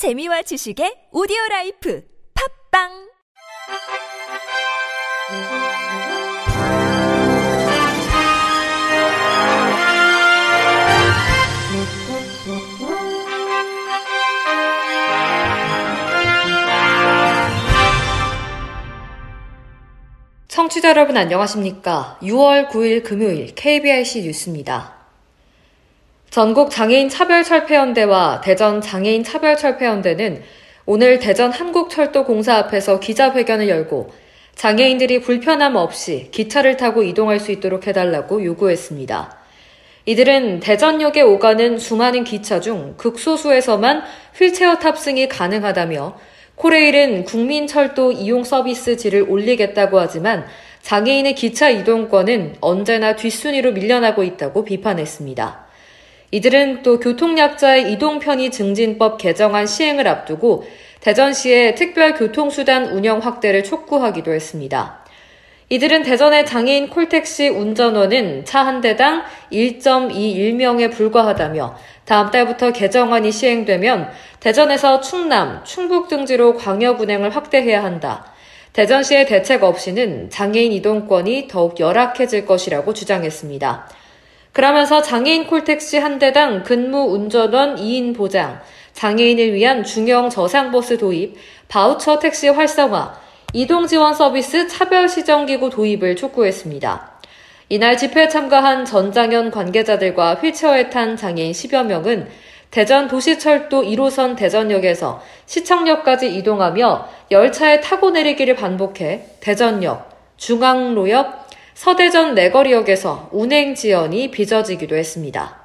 재미와 지식의 오디오 라이프 팝빵 청취자 여러분 안녕하십니까? 6월 9일 금요일 KBIC 뉴스입니다. 전국 장애인 차별철폐연대와 대전 장애인 차별철폐연대는 오늘 대전 한국철도공사 앞에서 기자회견을 열고 장애인들이 불편함 없이 기차를 타고 이동할 수 있도록 해달라고 요구했습니다. 이들은 대전역에 오가는 수많은 기차 중 극소수에서만 휠체어 탑승이 가능하다며 코레일은 국민철도 이용 서비스 질을 올리겠다고 하지만 장애인의 기차 이동권은 언제나 뒷순위로 밀려나고 있다고 비판했습니다. 이들은 또 교통약자의 이동편의 증진법 개정안 시행을 앞두고 대전시의 특별 교통수단 운영 확대를 촉구하기도 했습니다. 이들은 대전의 장애인 콜택시 운전원은 차 한 대당 1.21명에 불과하다며 다음 달부터 개정안이 시행되면 대전에서 충남, 충북 등지로 광역 운행을 확대해야 한다. 대전시의 대책 없이는 장애인 이동권이 더욱 열악해질 것이라고 주장했습니다. 그러면서 장애인 콜택시 한 대당 근무 운전원 2인 보장, 장애인을 위한 중형 저상버스 도입, 바우처 택시 활성화, 이동 지원 서비스 차별 시정 기구 도입을 촉구했습니다. 이날 집회에 참가한 전장현 관계자들과 휠체어에 탄 장애인 10여 명은 대전 도시철도 1호선 대전역에서 시청역까지 이동하며 열차에 타고 내리기를 반복해 대전역, 중앙로역, 서대전 내거리역에서 운행 지연이 빚어지기도 했습니다.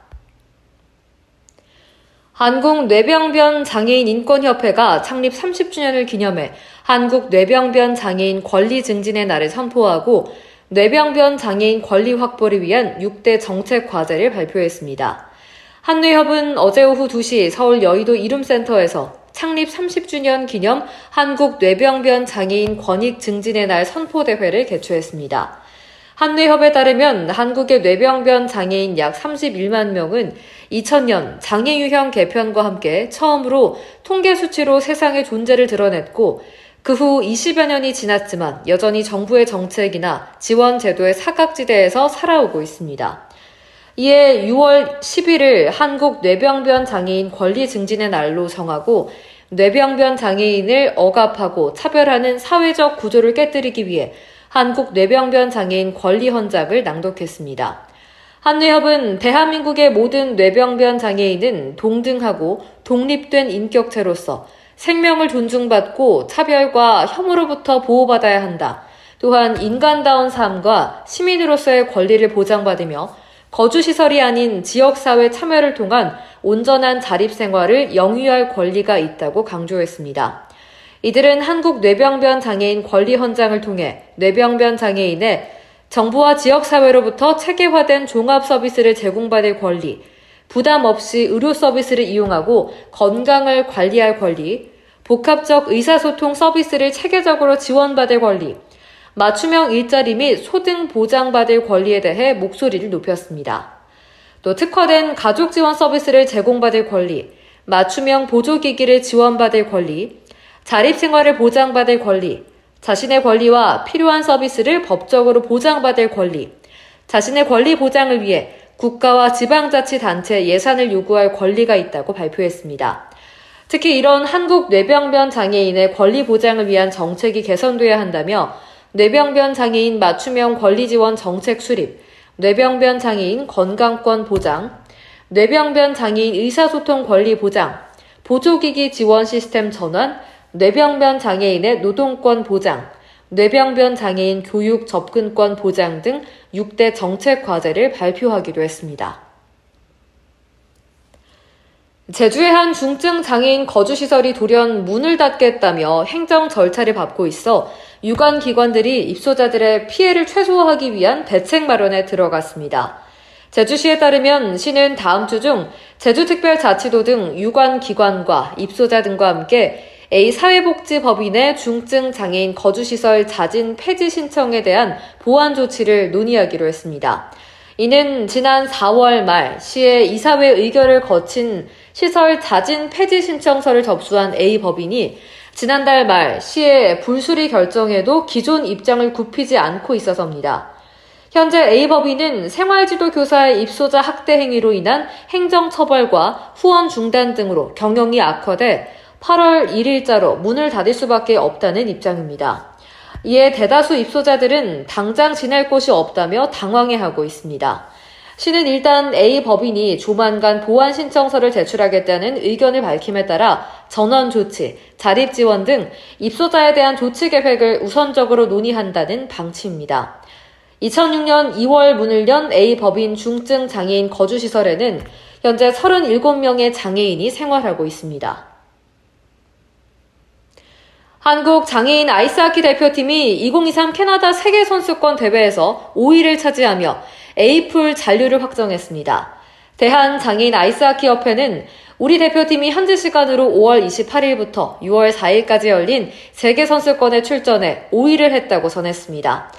한국 뇌병변 장애인 인권협회가 창립 30주년을 기념해 한국 뇌병변 장애인 권리 증진의 날을 선포하고 뇌병변 장애인 권리 확보를 위한 6대 정책 과제를 발표했습니다. 한뇌협은 어제 오후 2시 서울 여의도 이룸센터에서 창립 30주년 기념 한국 뇌병변 장애인 권익 증진의 날 선포대회를 개최했습니다. 한뇌협에 따르면 한국의 뇌병변 장애인 약 31만 명은 2000년 장애 유형 개편과 함께 처음으로 통계 수치로 세상의 존재를 드러냈고 그 후 20여 년이 지났지만 여전히 정부의 정책이나 지원 제도의 사각지대에서 살아오고 있습니다. 이에 6월 11일 한국 뇌병변 장애인 권리 증진의 날로 정하고 뇌병변 장애인을 억압하고 차별하는 사회적 구조를 깨뜨리기 위해 한국 뇌병변 장애인 권리 헌작을 낭독했습니다. 한뇌협은 대한민국의 모든 뇌병변 장애인은 동등하고 독립된 인격체로서 생명을 존중받고 차별과 혐오로부터 보호받아야 한다. 또한 인간다운 삶과 시민으로서의 권리를 보장받으며 거주시설이 아닌 지역사회 참여를 통한 온전한 자립생활을 영위할 권리가 있다고 강조했습니다. 이들은 한국 뇌병변 장애인 권리 헌장을 통해 뇌병변 장애인의 정부와 지역사회로부터 체계화된 종합 서비스를 제공받을 권리, 부담 없이 의료 서비스를 이용하고 건강을 관리할 권리, 복합적 의사소통 서비스를 체계적으로 지원받을 권리, 맞춤형 일자리 및 소등 보장받을 권리에 대해 목소리를 높였습니다. 또 특화된 가족 지원 서비스를 제공받을 권리, 맞춤형 보조기기를 지원받을 권리, 자립생활을 보장받을 권리, 자신의 권리와 필요한 서비스를 법적으로 보장받을 권리, 자신의 권리 보장을 위해 국가와 지방자치단체 예산을 요구할 권리가 있다고 발표했습니다. 특히 이런 한국 뇌병변 장애인의 권리 보장을 위한 정책이 개선돼야 한다며 뇌병변 장애인 맞춤형 권리 지원 정책 수립, 뇌병변 장애인 건강권 보장, 뇌병변 장애인 의사소통 권리 보장, 보조기기 지원 시스템 전환, 뇌병변 장애인의 노동권 보장, 뇌병변 장애인 교육 접근권 보장 등 6대 정책 과제를 발표하기도 했습니다. 제주의 한 중증 장애인 거주시설이 돌연 문을 닫겠다며 행정 절차를 밟고 있어 유관 기관들이 입소자들의 피해를 최소화하기 위한 대책 마련에 들어갔습니다. 제주시에 따르면 시는 다음 주 중 제주특별자치도 등 유관 기관과 입소자 등과 함께 A 사회복지법인의 중증 장애인 거주시설 자진 폐지 신청에 대한 보완 조치를 논의하기로 했습니다. 이는 지난 4월 말 시의 이사회 의결을 거친 시설 자진 폐지 신청서를 접수한 A 법인이 지난달 말 시의 불수리 결정에도 기존 입장을 굽히지 않고 있어서입니다. 현재 A법인은 생활지도 교사의 입소자 학대 행위로 인한 행정처벌과 후원 중단 등으로 경영이 악화돼 8월 1일자로 문을 닫을 수밖에 없다는 입장입니다. 이에 대다수 입소자들은 당장 지낼 곳이 없다며 당황해하고 있습니다. 시는 일단 A 법인이 조만간 보완 신청서를 제출하겠다는 의견을 밝힘에 따라 전원 조치, 자립 지원 등 입소자에 대한 조치 계획을 우선적으로 논의한다는 방침입니다. 2006년 2월 문을 연 A 법인 중증 장애인 거주시설에는 현재 37명의 장애인이 생활하고 있습니다. 한국 장애인 아이스하키 대표팀이 2023 캐나다 세계선수권 대회에서 5위를 차지하며 A풀 잔류를 확정했습니다. 대한장애인 아이스하키협회는 우리 대표팀이 현지 시간으로 5월 28일부터 6월 4일까지 열린 세계선수권에 출전해 5위를 했다고 전했습니다.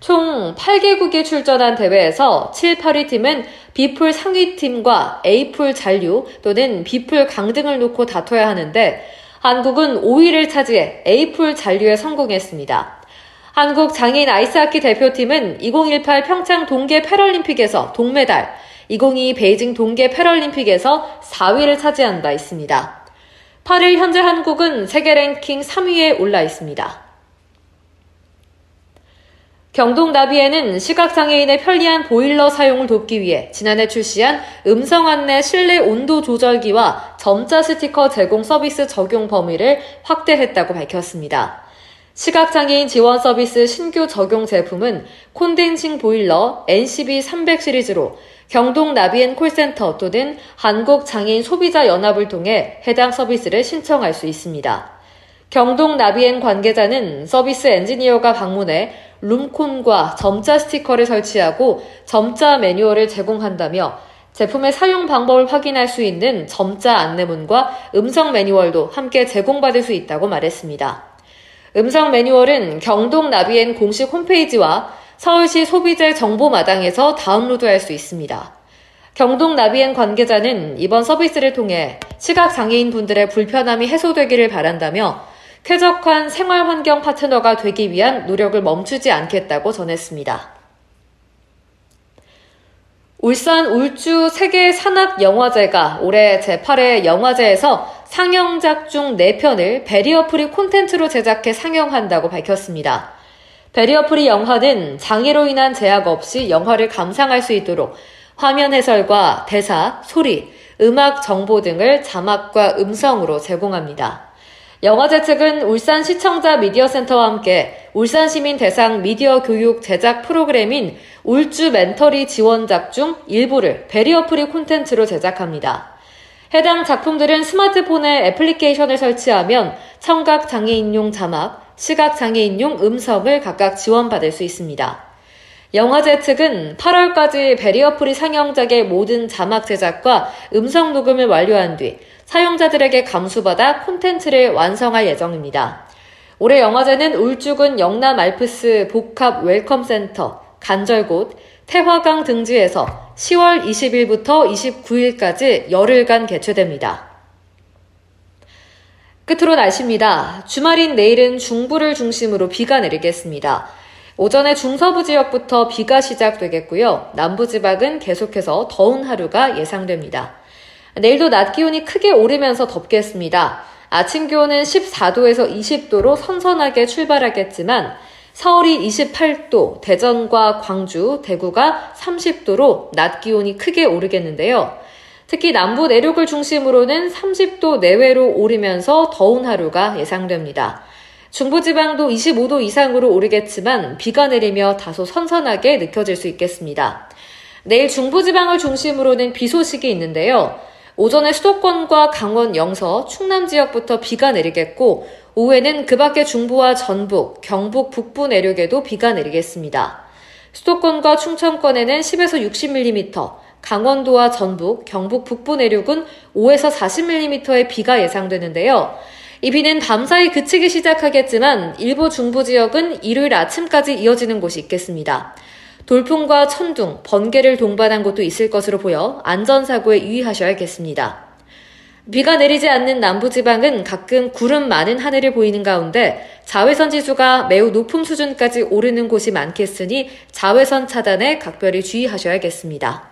총 8개국이 출전한 대회에서 7, 8위 팀은 B풀 상위팀과 A풀 잔류 또는 B풀 강등을 놓고 다퉈야 하는데 한국은 5위를 차지해 A풀 잔류에 성공했습니다. 한국 장애인 아이스하키 대표팀은 2018 평창 동계 패럴림픽에서 동메달, 2022 베이징 동계 패럴림픽에서 4위를 차지한 바 있습니다. 8일 현재 한국은 세계 랭킹 3위에 올라 있습니다. 경동 나비에는 시각장애인의 편리한 보일러 사용을 돕기 위해 지난해 출시한 음성 안내 실내 온도 조절기와 점자 스티커 제공 서비스 적용 범위를 확대했다고 밝혔습니다. 시각장애인 지원 서비스 신규 적용 제품은 콘덴싱 보일러 NCB 300 시리즈로 경동 나비엔 콜센터 또는 한국장애인 소비자 연합을 통해 해당 서비스를 신청할 수 있습니다. 경동 나비엔 관계자는 서비스 엔지니어가 방문해 룸콘과 점자 스티커를 설치하고 점자 매뉴얼을 제공한다며 제품의 사용 방법을 확인할 수 있는 점자 안내문과 음성 매뉴얼도 함께 제공받을 수 있다고 말했습니다. 음성 매뉴얼은 경동 나비엔 공식 홈페이지와 서울시 소비재 정보마당에서 다운로드할 수 있습니다. 경동 나비엔 관계자는 이번 서비스를 통해 시각장애인 분들의 불편함이 해소되기를 바란다며 쾌적한 생활 환경 파트너가 되기 위한 노력을 멈추지 않겠다고 전했습니다. 울산 울주 세계 산악 영화제가 올해 제8회 영화제에서 상영작 중 4편을 베리어프리 콘텐츠로 제작해 상영한다고 밝혔습니다. 베리어프리 영화는 장애로 인한 제약 없이 영화를 감상할 수 있도록 화면 해설과 대사, 소리, 음악 정보 등을 자막과 음성으로 제공합니다. 영화제 측은 울산 시청자 미디어센터와 함께 울산시민 대상 미디어 교육 제작 프로그램인 울주 멘터리 지원작 중 일부를 베리어프리 콘텐츠로 제작합니다. 해당 작품들은 스마트폰에 애플리케이션을 설치하면 청각 장애인용 자막, 시각 장애인용 음성을 각각 지원받을 수 있습니다. 영화제 측은 8월까지 베리어프리 상영작의 모든 자막 제작과 음성 녹음을 완료한 뒤 사용자들에게 감수받아 콘텐츠를 완성할 예정입니다. 올해 영화제는 울주군 영남 알프스 복합 웰컴센터, 간절곶, 태화강 등지에서 10월 20일부터 29일까지 열흘간 개최됩니다. 끝으로 날씨입니다. 주말인 내일은 중부를 중심으로 비가 내리겠습니다. 오전에 중서부 지역부터 비가 시작되겠고요. 남부 지방은 계속해서 더운 하루가 예상됩니다. 내일도 낮 기온이 크게 오르면서 덥겠습니다. 아침 기온은 14도에서 20도로 선선하게 출발하겠지만 서울이 28도, 대전과 광주, 대구가 30도로 낮 기온이 크게 오르겠는데요. 특히 남부 내륙을 중심으로는 30도 내외로 오르면서 더운 하루가 예상됩니다. 중부지방도 25도 이상으로 오르겠지만 비가 내리며 다소 선선하게 느껴질 수 있겠습니다. 내일 중부지방을 중심으로는 비 소식이 있는데요. 오전에 수도권과 강원 영서, 충남 지역부터 비가 내리겠고 오후에는 그 밖에 중부와 전북, 경북 북부 내륙에도 비가 내리겠습니다. 수도권과 충청권에는 10에서 60mm, 강원도와 전북, 경북 북부 내륙은 5에서 40mm의 비가 예상되는데요. 이 비는 밤사이 그치기 시작하겠지만 일부 중부 지역은 일요일 아침까지 이어지는 곳이 있겠습니다. 돌풍과 천둥, 번개를 동반한 곳도 있을 것으로 보여 안전사고에 유의하셔야겠습니다. 비가 내리지 않는 남부지방은 가끔 구름 많은 하늘을 보이는 가운데 자외선 지수가 매우 높은 수준까지 오르는 곳이 많겠으니 자외선 차단에 각별히 주의하셔야겠습니다.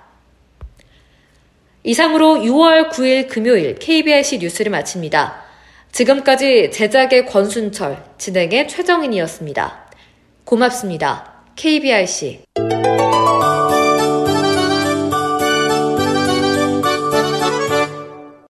이상으로 6월 9일 금요일 KBIC 뉴스를 마칩니다. 지금까지 제작의 권순철, 진행의 최정인이었습니다. 고맙습니다. KBIC.